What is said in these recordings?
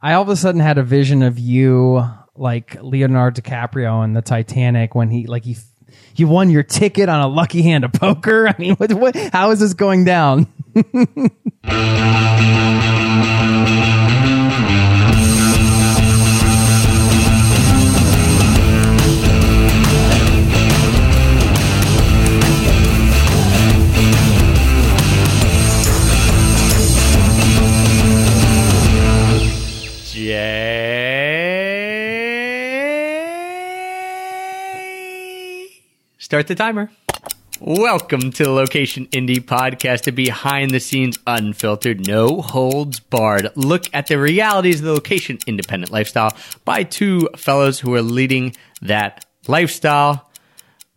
I all of a sudden had a vision of you like Leonardo DiCaprio in the Titanic when he like he you won your ticket on a lucky hand of poker. I mean, what, what how is this going down? Start the timer. Welcome to the Location Indie Podcast, a behind the scenes, unfiltered, no holds barred look at the realities of the location independent lifestyle by two fellows who are leading that lifestyle.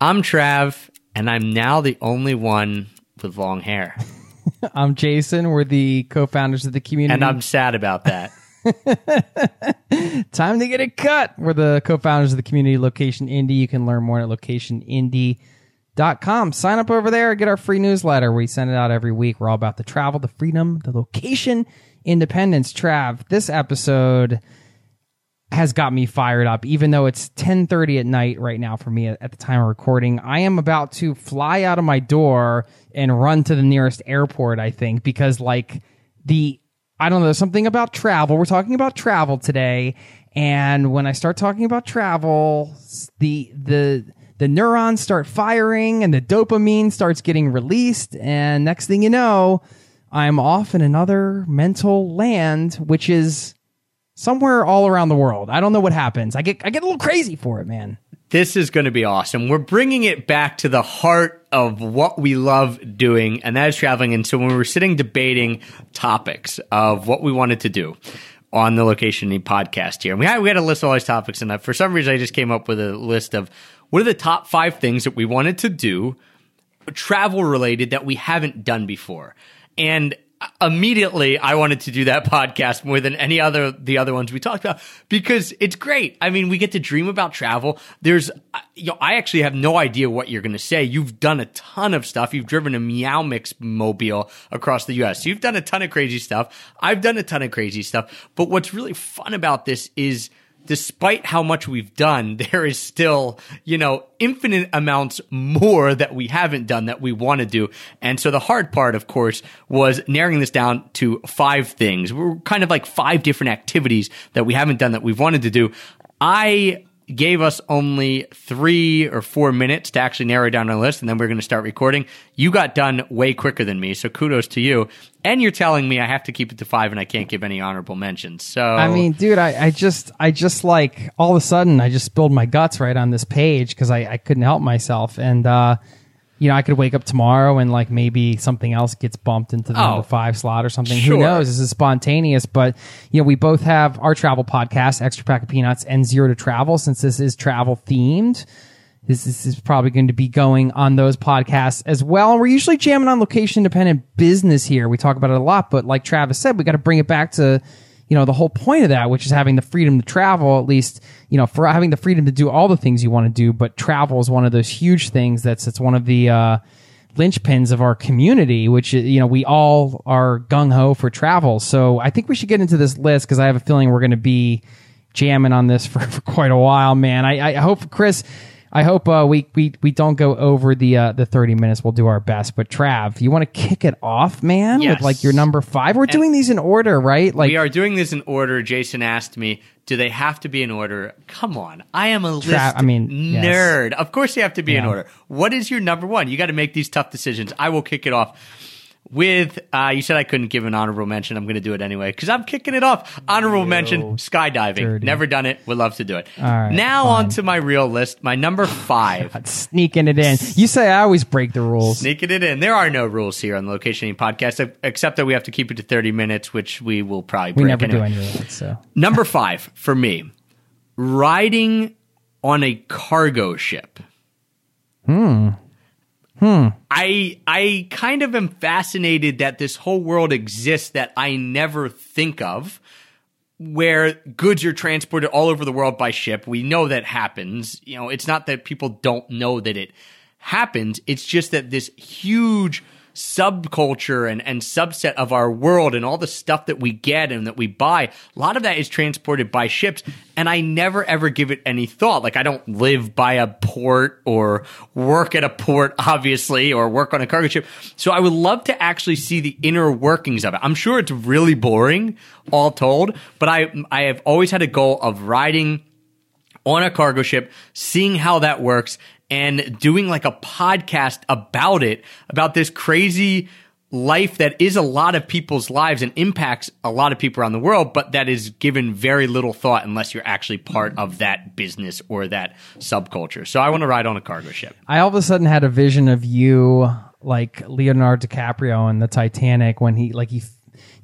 I'm Trav, and I'm now the only one with long hair. I'm Jason. We're the co-founders of the community, And I'm sad about that. Time to get it cut. We're the co-founders of the community Location Indie. You can learn more at locationindie.com. Sign up over there, get our free newsletter. We send it out every week. We're all about the travel, the freedom, the location, independence. Trav, this episode has got me fired up even though it's 10:30 at night right now for me at the time of recording. I am about to fly out of my door and run to the nearest airport, I think, because like the I don't know, something about travel. We're talking about travel today. And when I start talking about travel, the, the, the neurons start firing and the dopamine starts getting released. And next thing you know, I'm off in another mental land, which is somewhere all around the world. I don't know what happens. I get, I get a little crazy for it, man. This is going to be awesome. We're bringing it back to the heart of what we love doing, and that is traveling. And so when we were sitting debating topics of what we wanted to do on the Location Indie podcast here, and we had, we had a list of all these topics, and for some reason I just came up with a list of what are the top five things that we wanted to do travel related that we haven't done before. And immediately I wanted to do that podcast more than any other the other ones we talked about because it's great. I mean, we get to dream about travel. There's you know, I actually have no idea what you're going to say. You've done a ton of stuff. You've driven a Meow Mix mobile across the US. You've done a ton of crazy stuff. I've done a ton of crazy stuff. But what's really fun about this is despite how much we've done, there is still, you know, infinite amounts more that we haven't done that we want to do. And so the hard part, of course, was narrowing this down to five things. We're kind of like five different activities that we haven't done that we've wanted to do. I gave us only three or four minutes to actually narrow down our list, and then we're going to start recording. You got done way quicker than me, so kudos to you. And you're telling me I have to keep it to five, and I can't give any honorable mentions. So I mean, dude, I, I just, I just like all of a sudden, I just spilled my guts right on this page because I, I couldn't help myself, and uh, you know, I could wake up tomorrow and like maybe something else gets bumped into the Oh. number five slot or something. Sure. Who knows? This is spontaneous, but you know, we both have our travel podcast, Extra Pack of Peanuts, and Zero to Travel. Since this is travel themed, this, this is probably going to be going on those podcasts as well. And we're usually jamming on location independent business here. We talk about it a lot, but like Travis said, we got to bring it back to you know the whole point of that which is having the freedom to travel at least you know for having the freedom to do all the things you want to do but travel is one of those huge things that's it's one of the uh linchpins of our community which you know we all are gung-ho for travel. So i think we should get into this list because i have a feeling we're going to be jamming on this for, for quite a while man. I, I hope chris I hope uh, we, we we don't go over the uh, the thirty minutes. We'll do our best. But Trav, you want to kick it off, man, Yes. with like your number five? We're doing these in order, right? Like we are doing this in order. Jason asked me, "Do they have to be in order?" Come on, I am a list I mean, yes. nerd. Of course, they have to be in order. What is your number one? You got to make these tough decisions. I will kick it off with. Uh, you said I couldn't give an honorable mention. I'm going to do it anyway because I'm kicking it off. Honorable mention: skydiving. dirty. Never done it. Would love to do it. All right, now fine. on to my real list. My number five. sneaking it in. You say I always break the rules. Sneaking it in. There are no rules here on the Location Indie podcast, except that we have to keep it to 30 minutes, which we will probably We break never do any of that. So Number five for me, riding on a cargo ship. Hmm. Hmm. I I kind of am fascinated that this whole world exists that I never think of. Where goods are transported all over the world by ship. We know that happens. You know, it's not that people don't know that it happens. It's just that this huge subculture and, and subset of our world and all the stuff that we get and that we buy, a lot of that is transported by ships. And I never ever give it any thought. Like I don't live by a port or work at a port, obviously, or work on a cargo ship. So I would love to actually see the inner workings of it. I'm sure it's really boring, all told, but I, I have always had a goal of riding on a cargo ship, seeing how that works and doing like a podcast about it, about this crazy life that is a lot of people's lives and impacts a lot of people around the world, but that is given very little thought unless you're actually part of that business or that subculture. So I want to ride on a cargo ship. I all of a sudden had a vision of you like Leonardo DiCaprio in the Titanic when he like he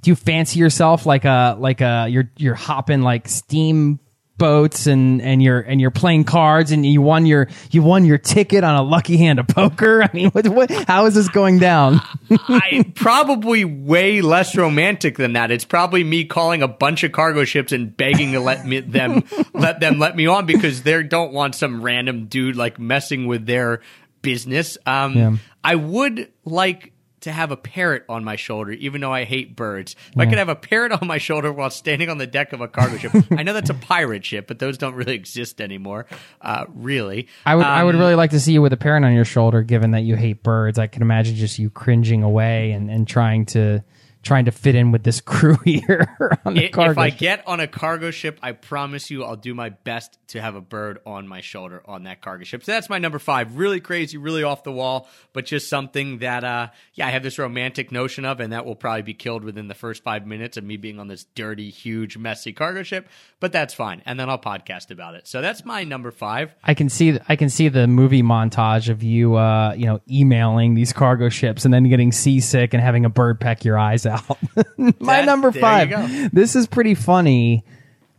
do you fancy yourself like a like a you're you're hopping like steam boats and and you're and you're playing cards and you won your you won your ticket on a lucky hand of poker. I mean, what, what how is this going down? I probably way less romantic than that. It's probably me calling a bunch of cargo ships and begging to let me them let them let me on because they don't want some random dude like messing with their business. Um, yeah. I would like to have a parrot on my shoulder, even though I hate birds. If yeah. I could have a parrot on my shoulder while standing on the deck of a cargo ship, I know that's a pirate ship, but those don't really exist anymore. Uh, really, I would um, I would um, really like to see you with a parrot on your shoulder. Given that you hate birds, I can imagine just you cringing away and, and trying to trying to fit in with this crew here on the if, cargo. If I get on a cargo ship, I promise you, I'll do my best to have a bird on my shoulder on that cargo ship. So that's my number five. Really crazy, really off the wall, but just something that, uh, yeah, I have this romantic notion of, and that will probably be killed within the first five minutes of me being on this dirty, huge, messy cargo ship. But that's fine, and then I'll podcast about it. So that's my number five. I can see, I can see the movie montage of you, uh, you know, emailing these cargo ships and then getting seasick and having a bird peck your eyes out. My that, number five. This is pretty funny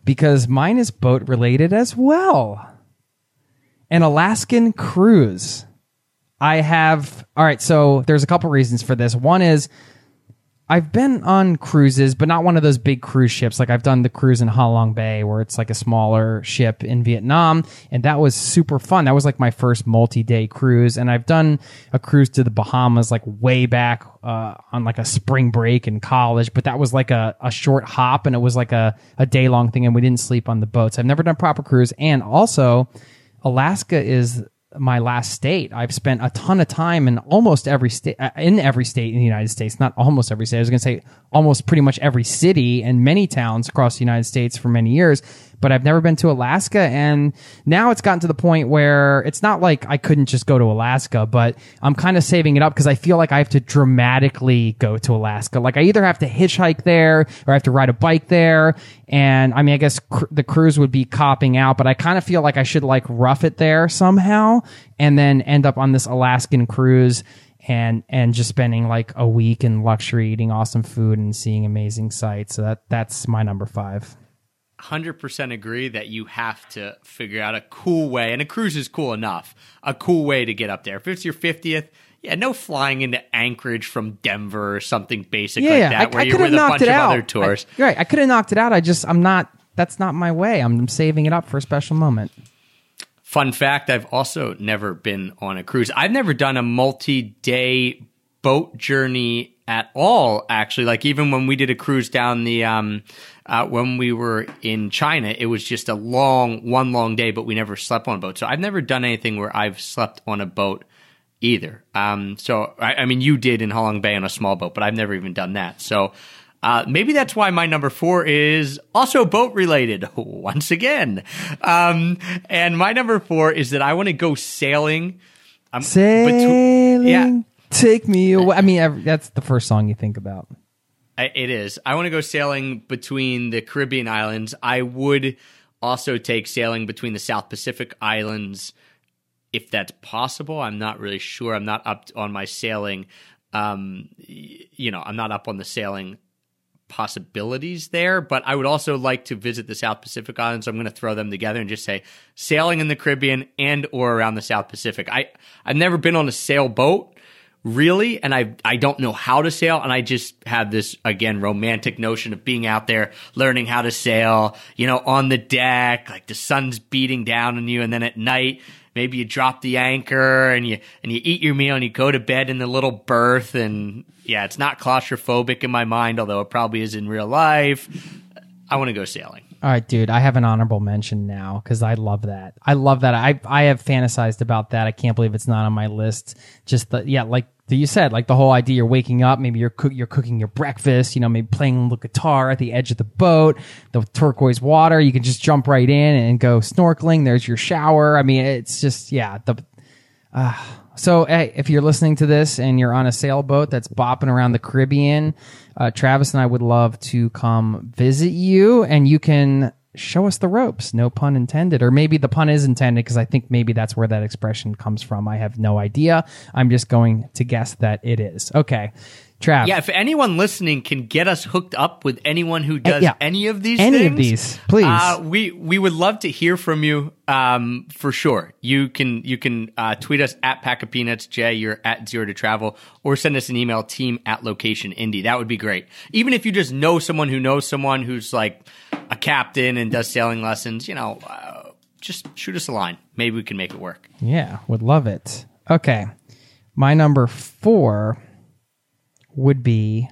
because mine is boat related as well. An Alaskan cruise. I have, all right, so there's a couple reasons for this. One is I've been on cruises, but not one of those big cruise ships. Like I've done the cruise in Ha Long Bay, where it's like a smaller ship in Vietnam, and that was super fun. That was like my first multi-day cruise, and I've done a cruise to the Bahamas, like way back uh, on like a spring break in college. But that was like a, a short hop, and it was like a a day long thing, and we didn't sleep on the boats. I've never done proper cruise, and also Alaska is my last state. I've spent a ton of time in almost every state, uh, in every state in the United States. Not almost every state. I was going to say almost pretty much every city and many towns across the United States for many years but I've never been to Alaska. And now it's gotten to the point where it's not like I couldn't just go to Alaska, but I'm kind of saving it up because I feel like I have to dramatically go to Alaska. Like I either have to hitchhike there or I have to ride a bike there. And I mean, I guess cr- the cruise would be copping out, but I kind of feel like I should like rough it there somehow and then end up on this Alaskan cruise and and just spending like a week in luxury eating awesome food and seeing amazing sights so that that's my number five 100% agree that you have to figure out a cool way, and a cruise is cool enough, a cool way to get up there. If it's your 50th, yeah, no flying into Anchorage from Denver or something basic yeah, like yeah. that, I, where I you're with a bunch of out. other tours. I, right, I could have knocked it out. I just, I'm not, that's not my way. I'm saving it up for a special moment. Fun fact I've also never been on a cruise. I've never done a multi day boat journey at all, actually. Like, even when we did a cruise down the, um, uh, when we were in China, it was just a long, one long day, but we never slept on a boat. So I've never done anything where I've slept on a boat either. Um, so I, I, mean, you did in Ha Long Bay on a small boat, but I've never even done that. So uh, maybe that's why my number four is also boat related once again. Um, and my number four is that I want to go sailing. Um, sailing, yeah. Take me away. I mean, that's the first song you think about. It is. I want to go sailing between the Caribbean islands. I would also take sailing between the South Pacific islands if that's possible. I'm not really sure. I'm not up on my sailing. Um, you know, I'm not up on the sailing possibilities there, but I would also like to visit the South Pacific Islands. So I'm going to throw them together and just say sailing in the Caribbean and or around the South Pacific. I I've never been on a sailboat, really and i i don't know how to sail and i just have this again romantic notion of being out there learning how to sail you know on the deck like the sun's beating down on you and then at night maybe you drop the anchor and you and you eat your meal and you go to bed in the little berth and yeah, it's not claustrophobic in my mind, although it probably is in real life. I want to go sailing. All right, dude. I have an honorable mention now because I love that. I love that. I I have fantasized about that. I can't believe it's not on my list. Just the yeah, like you said, like the whole idea. You're waking up. Maybe you're cook, you're cooking your breakfast. You know, maybe playing the guitar at the edge of the boat. The turquoise water. You can just jump right in and go snorkeling. There's your shower. I mean, it's just yeah. The uh, so hey, if you're listening to this and you're on a sailboat that's bopping around the Caribbean uh, Travis and I would love to come visit you, and you can show us the ropes. No pun intended, or maybe the pun is intended because I think maybe that's where that expression comes from. I have no idea. I'm just going to guess that it is. Okay. Trav. Yeah, if anyone listening can get us hooked up with anyone who does yeah. any of these any things, of these, please. Uh, we we would love to hear from you um, for sure. You can you can uh, tweet us at Pack of Peanuts, Jay, you're at Zero to Travel, or send us an email, team at Location Indie. That would be great. Even if you just know someone who knows someone who's like a captain and does sailing lessons, you know, uh, just shoot us a line. Maybe we can make it work. Yeah, would love it. Okay. My number four would be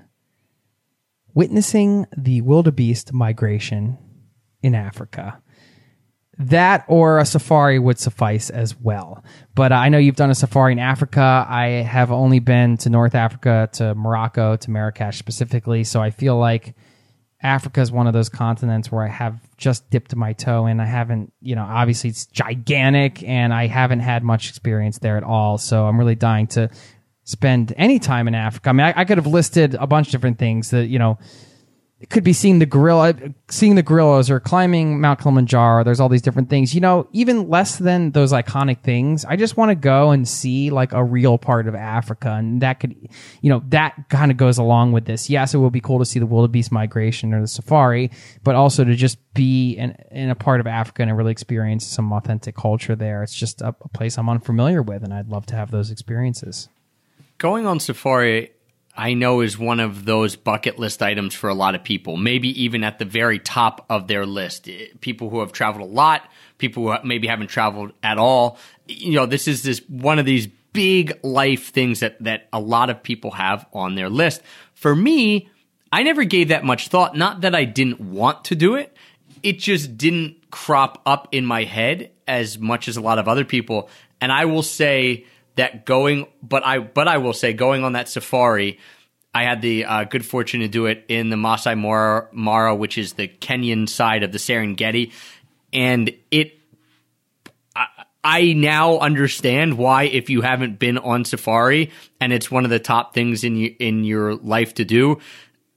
witnessing the wildebeest migration in Africa. That or a safari would suffice as well. But I know you've done a safari in Africa. I have only been to North Africa, to Morocco, to Marrakesh specifically. So I feel like Africa is one of those continents where I have just dipped my toe in. I haven't, you know, obviously it's gigantic and I haven't had much experience there at all. So I'm really dying to spend any time in Africa. I mean, I, I could have listed a bunch of different things that, you know, it could be seeing the gorilla, seeing the gorillas or climbing Mount Kilimanjaro. There's all these different things, you know, even less than those iconic things. I just want to go and see like a real part of Africa. And that could, you know, that kind of goes along with this. Yes, it will be cool to see the wildebeest migration or the safari, but also to just be in, in a part of Africa and really experience some authentic culture there. It's just a, a place I'm unfamiliar with. And I'd love to have those experiences going on safari I know is one of those bucket list items for a lot of people, maybe even at the very top of their list. Eh, people who have traveled a lot, people who maybe haven't traveled at all. You know, this is this one of these big life things that that a lot of people have on their list. For me, I never gave that much thought, not that I didn't want to do it. It just didn't crop up in my head as much as a lot of other people. And I will say that going, but I, but I will say going on that safari, I had the uh, good fortune to do it in the Masai Mara, Mara, which is the Kenyan side of the Serengeti, and it. I, I now understand why, if you haven't been on safari and it's one of the top things in you, in your life to do,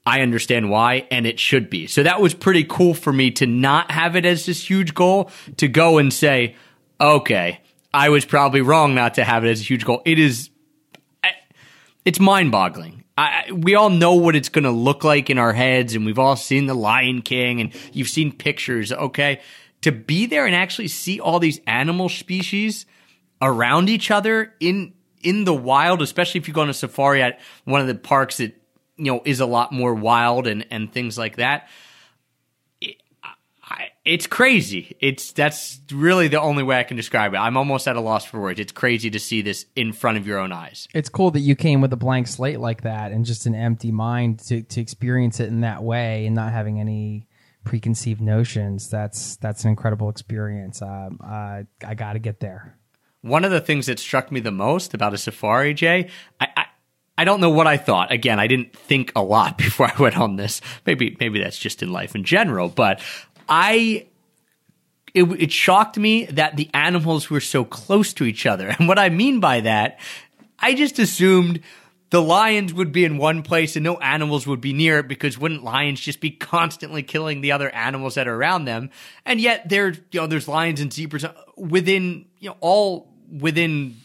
I understand why, and it should be. So that was pretty cool for me to not have it as this huge goal, to go and say, okay, I was probably wrong not to have it as a huge goal. It is, it's mind boggling. we all know what it's going to look like in our heads, and we've all seen The Lion King, and you've seen pictures. Okay, to be there and actually see all these animal species around each other in in the wild, especially if you go on a safari at one of the parks that you know is a lot more wild and and things like that it's crazy. It's that's really the only way I can describe it. I'm almost at a loss for words. It's crazy to see this in front of your own eyes. It's cool that you came with a blank slate like that and just an empty mind to to experience it in that way and not having any preconceived notions. That's that's an incredible experience. Um, uh, I got to get there. One of the things that struck me the most about a safari, Jay, I, I I don't know what I thought. Again, I didn't think a lot before I went on this. Maybe maybe that's just in life in general, but I it, it, shocked me that the animals were so close to each other. And what I mean by that, I just assumed the lions would be in one place and no animals would be near it because wouldn't lions just be constantly killing the other animals that are around them? And yet there, you know, there's lions and zebras within, you know, all within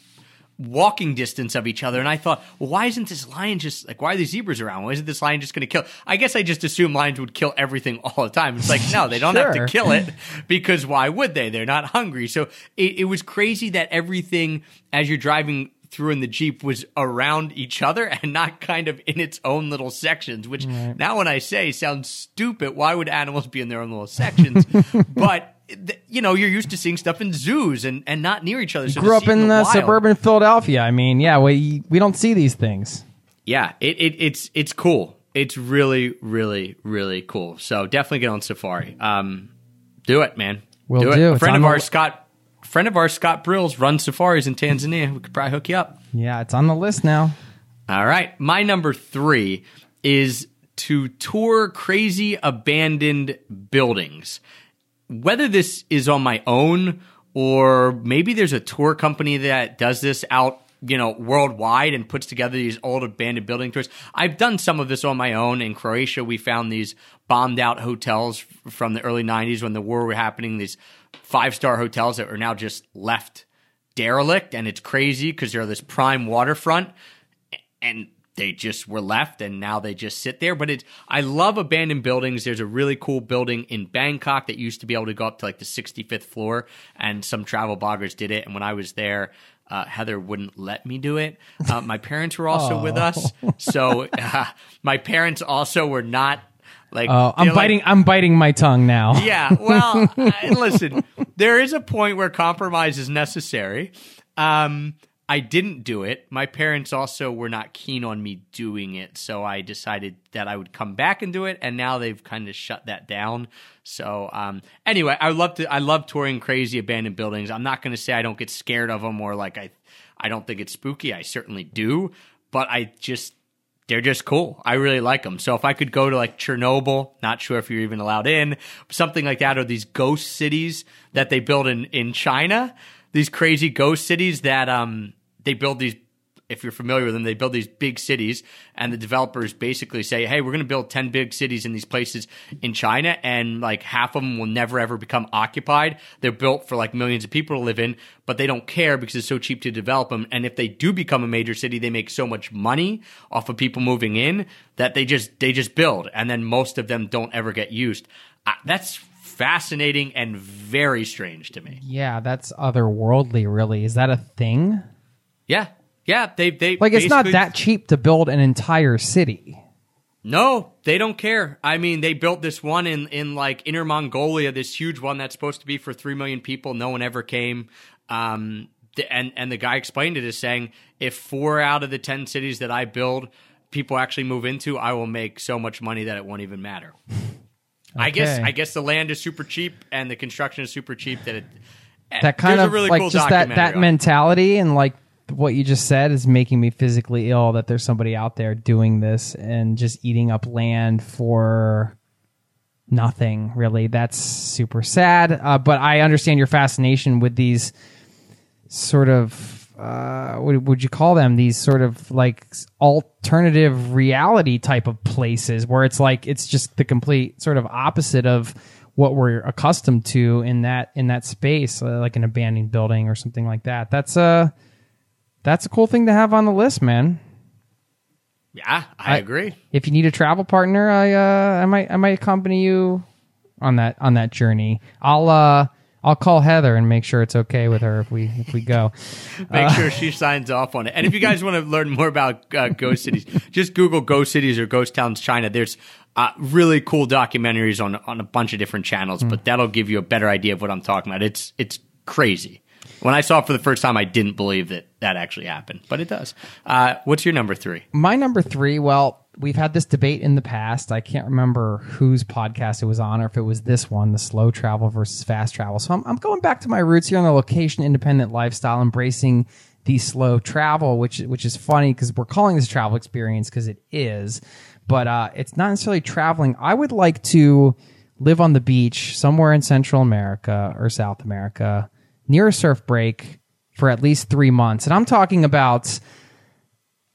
walking distance of each other. And I thought, well, why isn't this lion just like, why are these zebras around? Why isn't this lion just going to kill? I guess I just assume lions would kill everything all the time. It's like, no, they don't sure. have to kill it because why would they? They're not hungry. So it, it was crazy that everything as you're driving through in the Jeep was around each other and not kind of in its own little sections, which right. now when I say sounds stupid. Why would animals be in their own little sections? but you know, you're used to seeing stuff in zoos and, and not near each other. So Grew up in the uh, suburban Philadelphia. I mean, yeah, we we don't see these things. Yeah, it, it it's it's cool. It's really, really, really cool. So definitely get on safari. Um, do it, man. We'll do. do. It. A friend of ours, Scott, friend of ours, Scott Brills, runs safaris in Tanzania. We could probably hook you up. Yeah, it's on the list now. All right. My number three is to tour crazy abandoned buildings. Whether this is on my own or maybe there's a tour company that does this out, you know, worldwide and puts together these old abandoned building tours. I've done some of this on my own. In Croatia, we found these bombed out hotels from the early 90s when the war were happening, these five star hotels that are now just left derelict. And it's crazy because they're this prime waterfront and they just were left and now they just sit there but it's i love abandoned buildings there's a really cool building in bangkok that used to be able to go up to like the 65th floor and some travel bloggers did it and when i was there uh, heather wouldn't let me do it uh, my parents were also with us so uh, my parents also were not like Oh, I'm they're like- biting. I'm biting my tongue now. yeah. Well, I, listen, there is a point where compromise is necessary. Um, I didn't do it. My parents also were not keen on me doing it, so I decided that I would come back and do it. And now they've kind of shut that down. So um, anyway, I love to. I love touring crazy abandoned buildings. I'm not going to say I don't get scared of them or like I, I don't think it's spooky. I certainly do, but I just they're just cool. I really like them. So if I could go to like Chernobyl, not sure if you're even allowed in, something like that, or these ghost cities that they build in in China, these crazy ghost cities that um they build these. If you're familiar with them, they build these big cities, and the developers basically say, "Hey, we're going to build ten big cities in these places in China, and like half of them will never ever become occupied. They're built for like millions of people to live in, but they don't care because it's so cheap to develop them. And if they do become a major city, they make so much money off of people moving in that they just they just build, and then most of them don't ever get used. Uh, that's fascinating and very strange to me. Yeah, that's otherworldly. Really, is that a thing? Yeah, yeah. They they Like, it's not that cheap to build an entire city. No, they don't care. I mean, they built this one in in like Inner Mongolia, this huge one that's supposed to be for three million people. No one ever came. Um, the, and and the guy explained it as saying, if four out of the ten cities that I build, people actually move into, I will make so much money that it won't even matter. I guess I guess the land is super cheap and the construction is super cheap. That it That kind of really like cool just that that mentality and like what you just said is making me physically ill. That there's somebody out there doing this and just eating up land for nothing. Really, that's super sad. Uh, but I understand your fascination with these sort of uh, what would you call them? These sort of like alternative reality type of places where it's like it's just the complete sort of opposite of what we're accustomed to in that in that space, uh, like an abandoned building or something like that. That's a that's a cool thing to have on the list, man. Yeah, I, I- agree. If you need a travel partner, I uh, I might I might accompany you on that on that journey. I'll uh I'll call Heather and make sure it's okay with her if we if we go. Make sure she signs off on it. And if you guys want to learn more about uh, ghost cities, just Google ghost cities or ghost towns China. There's uh, really cool documentaries on on a bunch of different channels, but that'll give you a better idea of what I'm talking about. It's it's crazy. When I saw it for the first time, I didn't believe that that actually happened, but it does. Uh, what's your number three? My number three, well, we've had this debate in the past. I can't remember whose podcast it was on or if it was this one, the slow travel versus fast travel. So I'm, I'm going back to my roots here on the location independent lifestyle, embracing the slow travel, which which is funny because we're calling this a travel experience because it is, but uh, it's not necessarily traveling. I would like to live on the beach somewhere in Central America or South America near a surf break for at least three months, and I'm talking about.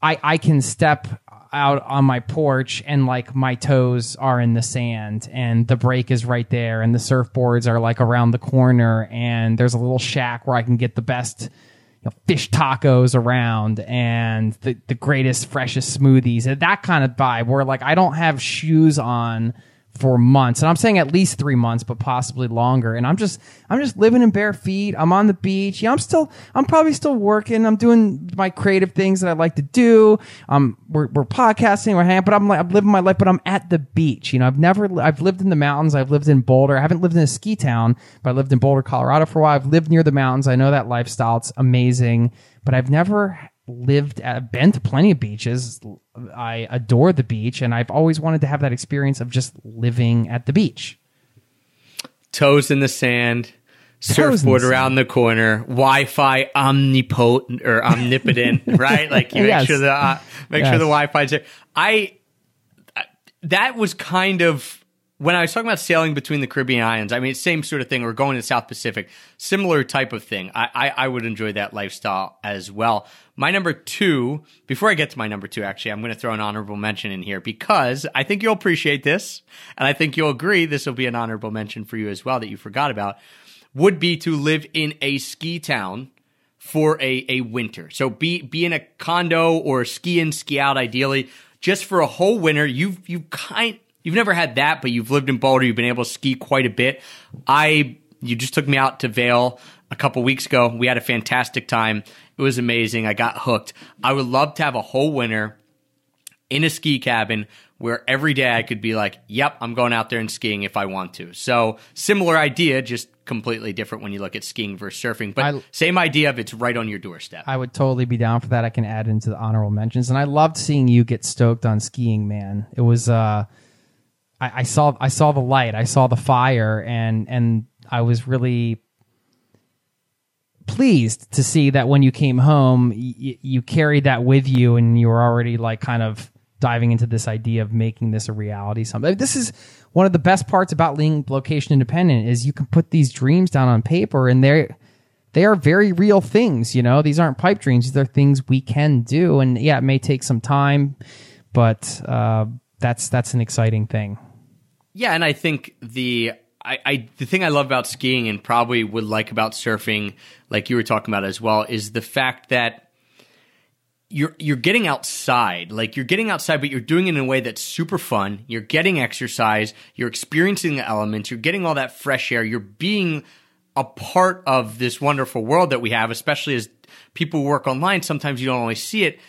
I I can step out on my porch and like my toes are in the sand and the break is right there and the surfboards are like around the corner and there's a little shack where I can get the best you know, fish tacos around and the, the greatest freshest smoothies. And that kind of vibe where like I don't have shoes on for months and i'm saying at least three months but possibly longer. And i'm just i'm just living in bare feet. I'm on the beach. Yeah i'm still i'm probably still working. I'm doing my creative things that i like to do. Um we're, we're podcasting we're hanging but i'm like i'm living my life but i'm at the beach. You know i've never i've lived in the mountains. I've lived in boulder. I haven't lived in a ski town but i lived in boulder colorado for a while. I've lived near the mountains. I know that lifestyle it's amazing but i've never lived at, been to plenty of beaches. I adore the beach, and I've always wanted to have that experience of just living at the beach. Toes in the sand, surfboard the around the corner, Wi-Fi omnipotent or omnipotent, right? Like you make Yes. sure the uh, make sure the Wi-Fi's there. I that was kind of when I was talking about sailing between the Caribbean islands. I mean, same sort of thing. Or going to the South Pacific, similar type of thing. I, I I would enjoy that lifestyle as well. My number two. Before I get to my number two, actually, I'm going to throw an honorable mention in here because I think you'll appreciate this, and I think you'll agree this will be an honorable mention for you as well that you forgot about. Would be to live in a ski town for a, a winter. So be be in a condo or ski in, ski out ideally, just for a whole winter. You've you've kind you've never had that, but you've lived in Boulder, you've been able to ski quite a bit. I you just took me out to Vail a couple weeks ago. We had a fantastic time. It was amazing. I got hooked. I would love to have a whole winter in a ski cabin where every day I could be like, yep, I'm going out there and skiing if I want to. So similar idea, just completely different when you look at skiing versus surfing, but I- same idea of it's right on your doorstep. I would totally be down for that. I can add into the honorable mentions, and I loved seeing you get stoked on skiing, man. It was uh, I, I saw I saw the light, I saw the fire, and and I was really pleased to see that when you came home, y- you carried that with you, and you were already like kind of diving into this idea of making this a reality. Something this is one of the best parts about being location independent is you can put these dreams down on paper, and they're they are very real things. You know, these aren't pipe dreams; these are things we can do. And yeah, it may take some time, but uh, that's that's an exciting thing. Yeah, and I think the I, I the thing I love about skiing and probably would like about surfing, like you were talking about as well, is the fact that you're you're getting outside. Like you're getting outside, but you're doing it in a way that's super fun. You're getting exercise, you're experiencing the elements, you're getting all that fresh air, you're being a part of this wonderful world that we have, especially as people work online, sometimes you don't always see it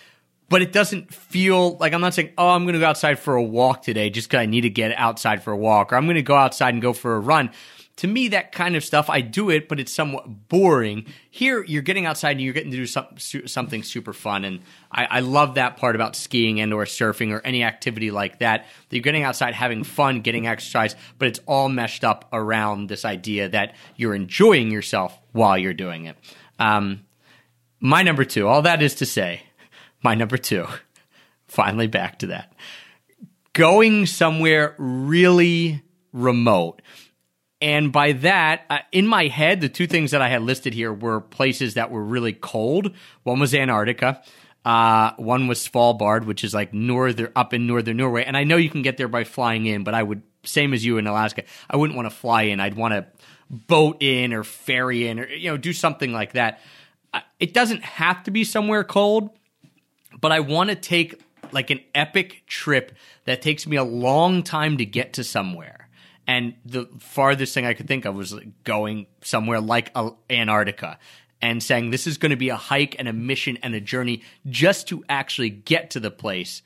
but it doesn't feel like I'm not saying, oh, I'm going to go outside for a walk today just because I need to get outside for a walk, or I'm going to go outside and go for a run. To me, that kind of stuff, I do it, but it's somewhat boring. Here, you're getting outside and you're getting to do some, something super fun, and I, I love that part about skiing and or surfing or any activity like that. That you're getting outside, having fun, getting exercise, but it's all meshed up around this idea that you're enjoying yourself while you're doing it. Um, my number two, all that is to say, my number two, finally back to that. Going somewhere really remote. And by that, uh, in my head, the two things that I had listed here were places that were really cold. One was Antarctica. Uh, one was Svalbard, which is like northern, up in northern Norway. And I know you can get there by flying in, but I would, same as you in Alaska, I wouldn't want to fly in. I'd want to boat in or ferry in or, you know, do something like that. Uh, It doesn't have to be somewhere cold, but I want to take like an epic trip that takes me a long time to get to somewhere. And the farthest thing I could think of was going somewhere like uh, Antarctica and saying this is going to be a hike and a mission and a journey just to actually get to the place,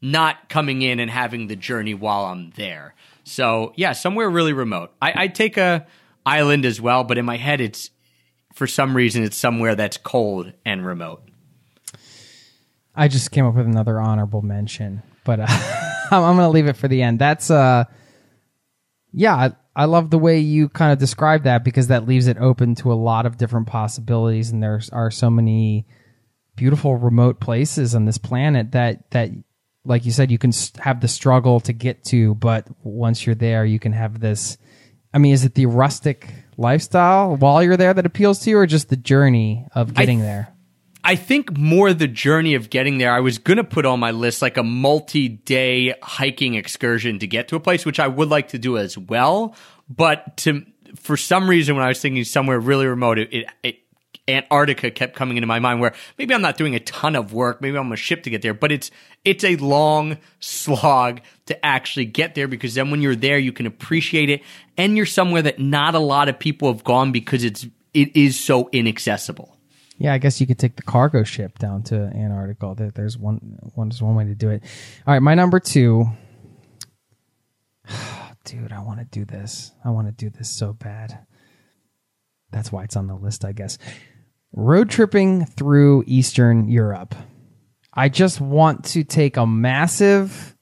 not coming in and having the journey while I'm there. So yeah, somewhere really remote. I, I take a island as well, but in my head, it's for some reason it's somewhere that's cold and remote. I just came up with another honorable mention, but uh, I'm, I'm going to leave it for the end. That's uh, yeah, I, I love the way you kind of describe that because that leaves it open to a lot of different possibilities, and there are so many beautiful remote places on this planet that that like you said you can have the struggle to get to but once you're there you can have this i mean is it the rustic lifestyle while you're there that appeals to you or just the journey of getting there I think more the journey of getting there. I was going to put on my list like a multi day hiking excursion to get to a place, which I would like to do as well. But to, for some reason, when I was thinking somewhere really remote, it, it, Antarctica kept coming into my mind where maybe I'm not doing a ton of work, maybe I'm a ship to get there, but it's it's a long slog to actually get there because then when you're there you can appreciate it and you're somewhere that not a lot of people have gone because it's it is so inaccessible. Yeah, I guess you could take the cargo ship down to Antarctica. There- There's one, one, there's one way to do it. All right, my number two. Dude, I want to do this. I want to do this so bad. That's why it's on the list, I guess. Road tripping through Eastern Europe. I just want to take a massive,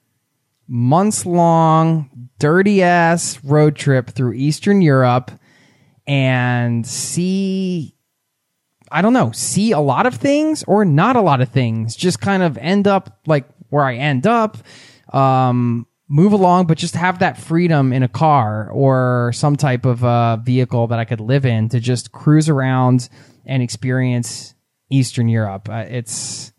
months long, dirty ass road trip through Eastern Europe and see I don't know, see a lot of things or not a lot of things. Just kind of end up like where I end up, um, move along, but just have that freedom in a car or some type of uh, vehicle that I could live in to just cruise around and experience Eastern Europe. Uh, it's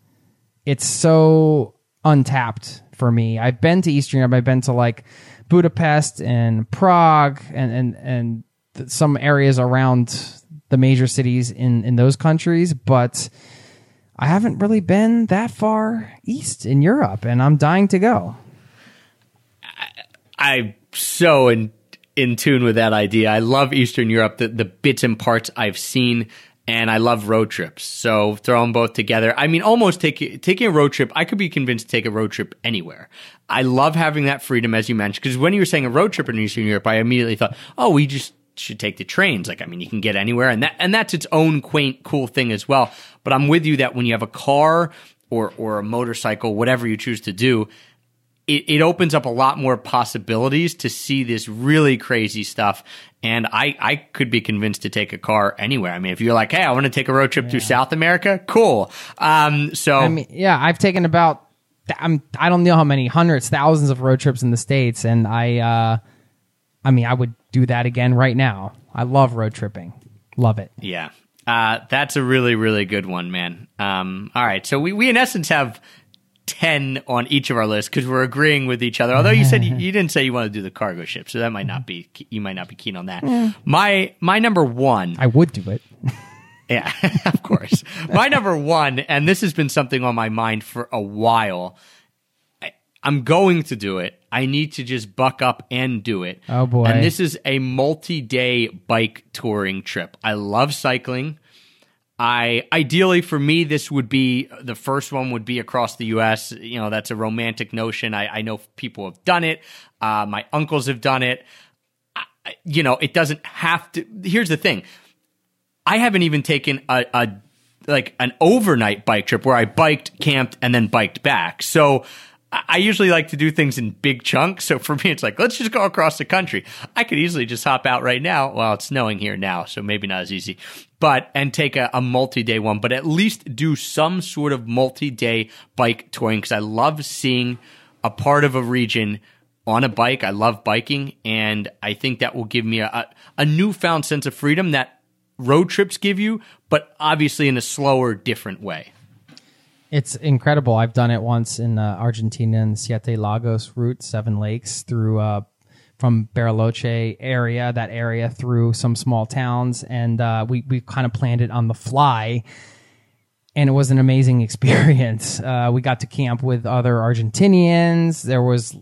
it's so untapped for me. I've been to Eastern Europe. I've been to like Budapest and Prague and and and some areas around the major cities in in those countries, but I haven't really been that far east in Europe, and I'm dying to go. I'm so in in tune with that idea. I love Eastern Europe, the, the bits and parts I've seen, and I love road trips. So throw them both together. I mean, almost take, taking a road trip, I could be convinced to take a road trip anywhere. I love having that freedom, as you mentioned, because when you were saying a road trip in Eastern Europe, I immediately thought, oh, we just should take the trains. Like, I mean, you can get anywhere, and that and that's its own quaint, cool thing as well. But I'm with you that when you have a car or or a motorcycle, whatever you choose to do, it, it opens up a lot more possibilities to see this really crazy stuff. And I, I could be convinced to take a car anywhere. I mean, if you're like, hey, I want to take a road trip through South America, cool. Um, so I mean, yeah, I've taken about I'm I don't know how many hundreds, thousands of road trips in the states, and I, uh, I mean, I would do that again right now. I love road tripping, love it. yeah, uh, that's a really, really good one, man. Um, all right. So we, we in essence have 10 on each of our lists because we're agreeing with each other. Although you said you, you didn't say you want to do the cargo ship. So that might not be, you might not be keen on that. My, my number one. I would do it. Yeah, of course. My number one, and this has been something on my mind for a while. I'm going to do it. I need to just buck up and do it. Oh, boy. And this is a multi-day bike touring trip. I love cycling. I ideally for me this would be the first one would be across the U.S. You know that's a romantic notion. I, I know people have done it. Uh, my uncles have done it. I- you know it doesn't have to. Here's the thing. I haven't even taken a, a like an overnight bike trip where I biked, camped, and then biked back. So I usually like to do things in big chunks. So for me, it's like let's just go across the country. I could easily just hop out right now. Well, it's snowing here now, so maybe not as easy. But and take a, a multi-day one, but at least do some sort of multi-day bike touring because I love seeing a part of a region on a bike. I love biking, and I think that will give me a, a newfound sense of freedom that road trips give you, but obviously in a slower, different way. It's incredible. I've done it once in uh, Argentina in Siete Lagos route, Seven Lakes, through uh, from Bariloche area, that area through some small towns, and uh, we we kind of planned it on the fly, and it was an amazing experience. Uh, we got to camp with other Argentinians. There was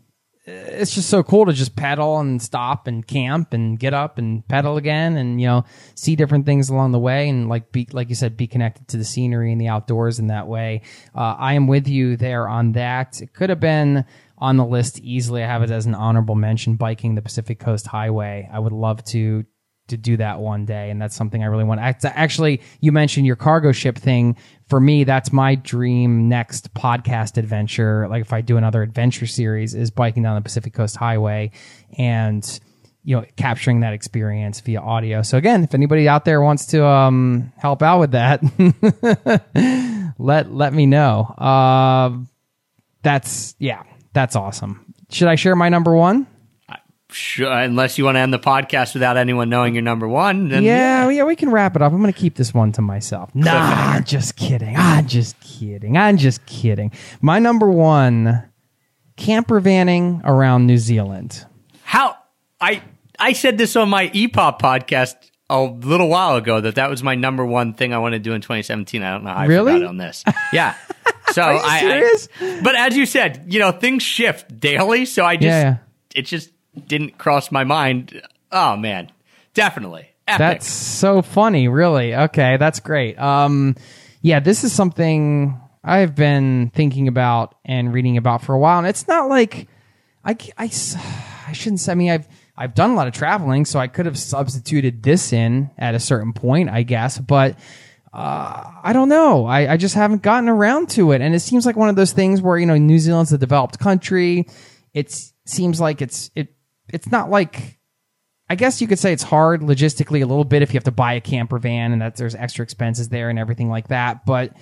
it's just so cool to just pedal and stop and camp and get up and pedal again and you know see different things along the way and like be like you said be connected to the scenery and the outdoors in that way. Uh, i am with you there on that. It could have been on the list easily. I have it as an honorable mention biking the pacific coast highway. I would love to to do that one day and that's something i really want. Act- actually you mentioned your cargo ship thing. For me that's my dream next podcast adventure. Like if i do another adventure series is biking down the pacific coast highway and you know capturing that experience via audio. So again if anybody out there wants to um help out with that let let me know. Uh that's yeah that's awesome. Should i share my number one Sure, unless you want to end the podcast without anyone knowing you're number one, then yeah, yeah, we can wrap it up. I'm going to keep this one to myself. Nah, just kidding. I'm just kidding. I'm just kidding. My number one, camper vanning around New Zealand. How I I said this on my EPOP podcast a little while ago that that was my number one thing I want to do in 2017. I don't know how I Really? forgot on this. Yeah. So Are you I, I- but as you said, you know, things shift daily. So I just, Yeah, yeah. it just didn't cross my mind. Oh man, definitely. Epic. That's so funny, really. Okay, that's great. Um, yeah, this is something I've been thinking about and reading about for a while, and it's not like I, I, I shouldn't say. I mean, I've I've done a lot of traveling, so I could have substituted this in at a certain point, I guess, but. Uh, I don't know. I, I just haven't gotten around to it. And it seems like one of those things where, you know, New Zealand's a developed country. It seems like it's, it, it's not like I guess you could say it's hard logistically a little bit if you have to buy a camper van and that there's extra expenses there and everything like that. But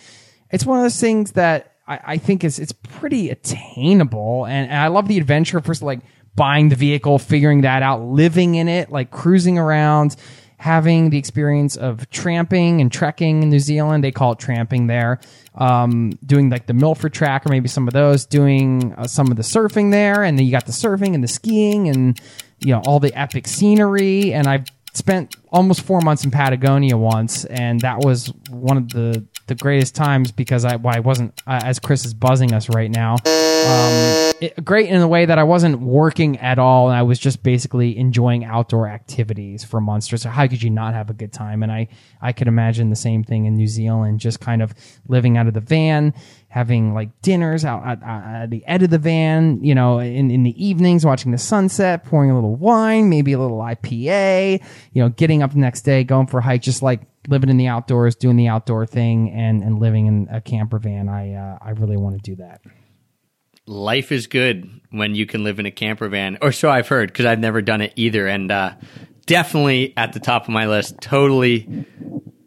it's one of those things that I, I think is it's pretty attainable, and, and I love the adventure. First, like buying the vehicle, figuring that out, living in it, like cruising around, having the experience of tramping and trekking in New Zealand. They call it tramping there. Um, doing like the Milford track or maybe some of those, doing uh, some of the surfing there, and then you got the surfing and the skiing and you know all the epic scenery. And I've spent almost four months in Patagonia once, and that was one of the the greatest times because I why I wasn't uh, as Chris is buzzing us right now. Um, it, great in the way that I wasn't working at all, and I was just basically enjoying outdoor activities for months. So how could you not have a good time? And I I could imagine the same thing in New Zealand, just kind of living out of the van, having like dinners out at, at the end of the van, you know, in, in the evenings, watching the sunset, pouring a little wine, maybe a little IPA, you know, getting up the next day, going for a hike, just like living in the outdoors, doing the outdoor thing and, and living in a camper van. I, uh, I really want to do that. life is good when you can live in a camper van, or so I've heard, because I've never done it either. And uh, definitely at the top of my list. Totally,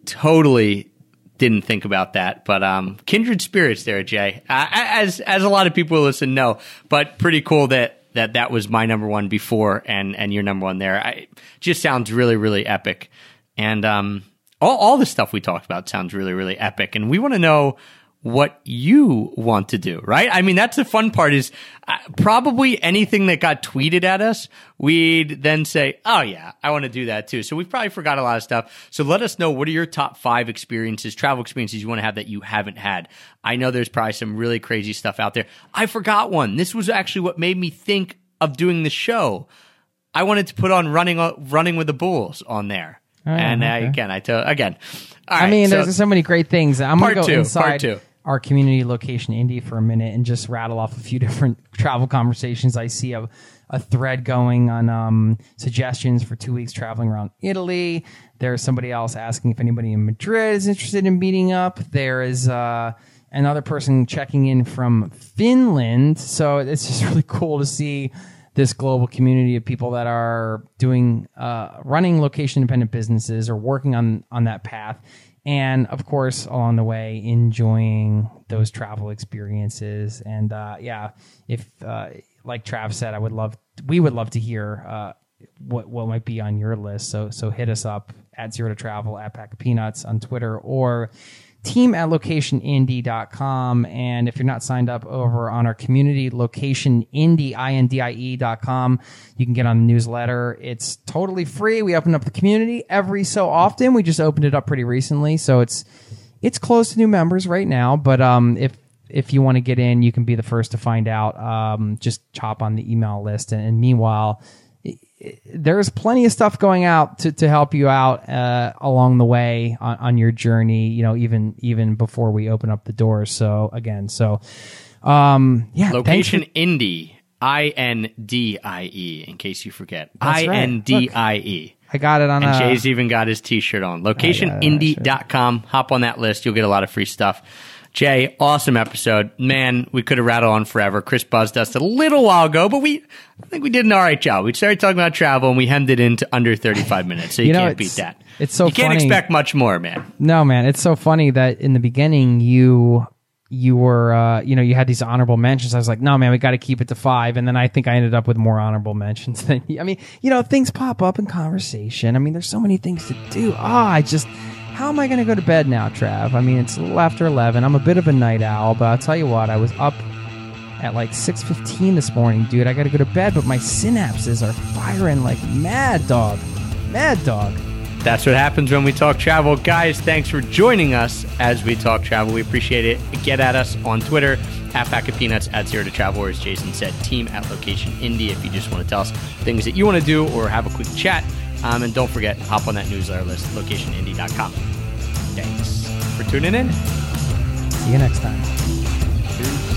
totally didn't think about that. But um, kindred spirits there, Jay. Uh, as as a lot of people listen know, but pretty cool that that that was my number one before, and and your number one there. I, just sounds really really epic, and um, all all the stuff we talked about sounds really really epic, and we want to know what you want to do, right? I mean, that's the fun part is uh, probably anything that got tweeted at us, we'd then say, oh yeah, I want to do that too. So we've probably forgot a lot of stuff. So let us know what are your top five experiences, travel experiences you want to have that you haven't had. I know there's probably some really crazy stuff out there. I forgot one. This was actually what made me think of doing the show. I wanted to put on running, running with the bulls on there. Oh, and okay. again, I tell again. all I right, mean, so- there's so many great things. I'm gonna go two, inside our community location indie for a minute and just rattle off a few different travel conversations. I see a, a thread going on um, suggestions for two weeks traveling around Italy. There's somebody else asking if anybody in Madrid is interested in meeting up. There is uh, another person checking in from Finland. So it's just really cool to see this global community of people that are doing uh, running location independent businesses or working on on that path. And of course along the way enjoying those travel experiences. And uh, yeah if uh, like trav said i would love we would love to hear uh, what what might be on your list. So so hit us up at zero to travel at pack of peanuts on twitter or team at locationindie.com and if you're not signed up over on our community location indie i-n-d-i-e.com you can get on the newsletter. It's totally free. We open up the community every so often. We just opened it up pretty recently. So it's it's closed to new members right now. But um if if you want to get in you can be the first to find out. Um just chop on the email list. And, and meanwhile there's plenty of stuff going out to, to help you out uh, along the way on, on your journey. You know, even even before we open up the doors. So again, so um, yeah, Location for- Indie. I N D I E, in case you forget. I. N D I E. I got it on And a. Jay's even got his t shirt on. LocationIndie.com. Hop on that list. You'll get a lot of free stuff. Jay, awesome episode. Man, we could have rattled on forever. Chris buzzed us a little while ago, but we, I think we did an all right job. We started talking about travel and we hemmed it into under 35 minutes. So you, You know, can't beat that. it's so funny. You can't expect much more, man. No, man, it's so funny that in the beginning you you were uh, you know you had these honorable mentions. I was like, no, man, we got to keep it to five, and then I think I ended up with more honorable mentions than. I mean, you know, things pop up in conversation. I mean, there's so many things to do. Ah, I just. How am I going to go to bed now, Trav? I mean, it's a little after 11. I'm a bit of a night owl, but I'll tell you what, I was up at like 6.15 this morning, dude. I got to go to bed, but my synapses are firing like mad dog. Mad dog. That's what happens when we talk travel. Guys, thanks for joining us as we talk travel. We appreciate it. Get at us on Twitter at Pack of Peanuts at Zero to Travel, or as Jason said, team at Location Indie if you just want to tell us things that you want to do or have a quick chat. Um, and don't forget, hop on that newsletter list, locationindie.com. Thanks for tuning in. See you next time.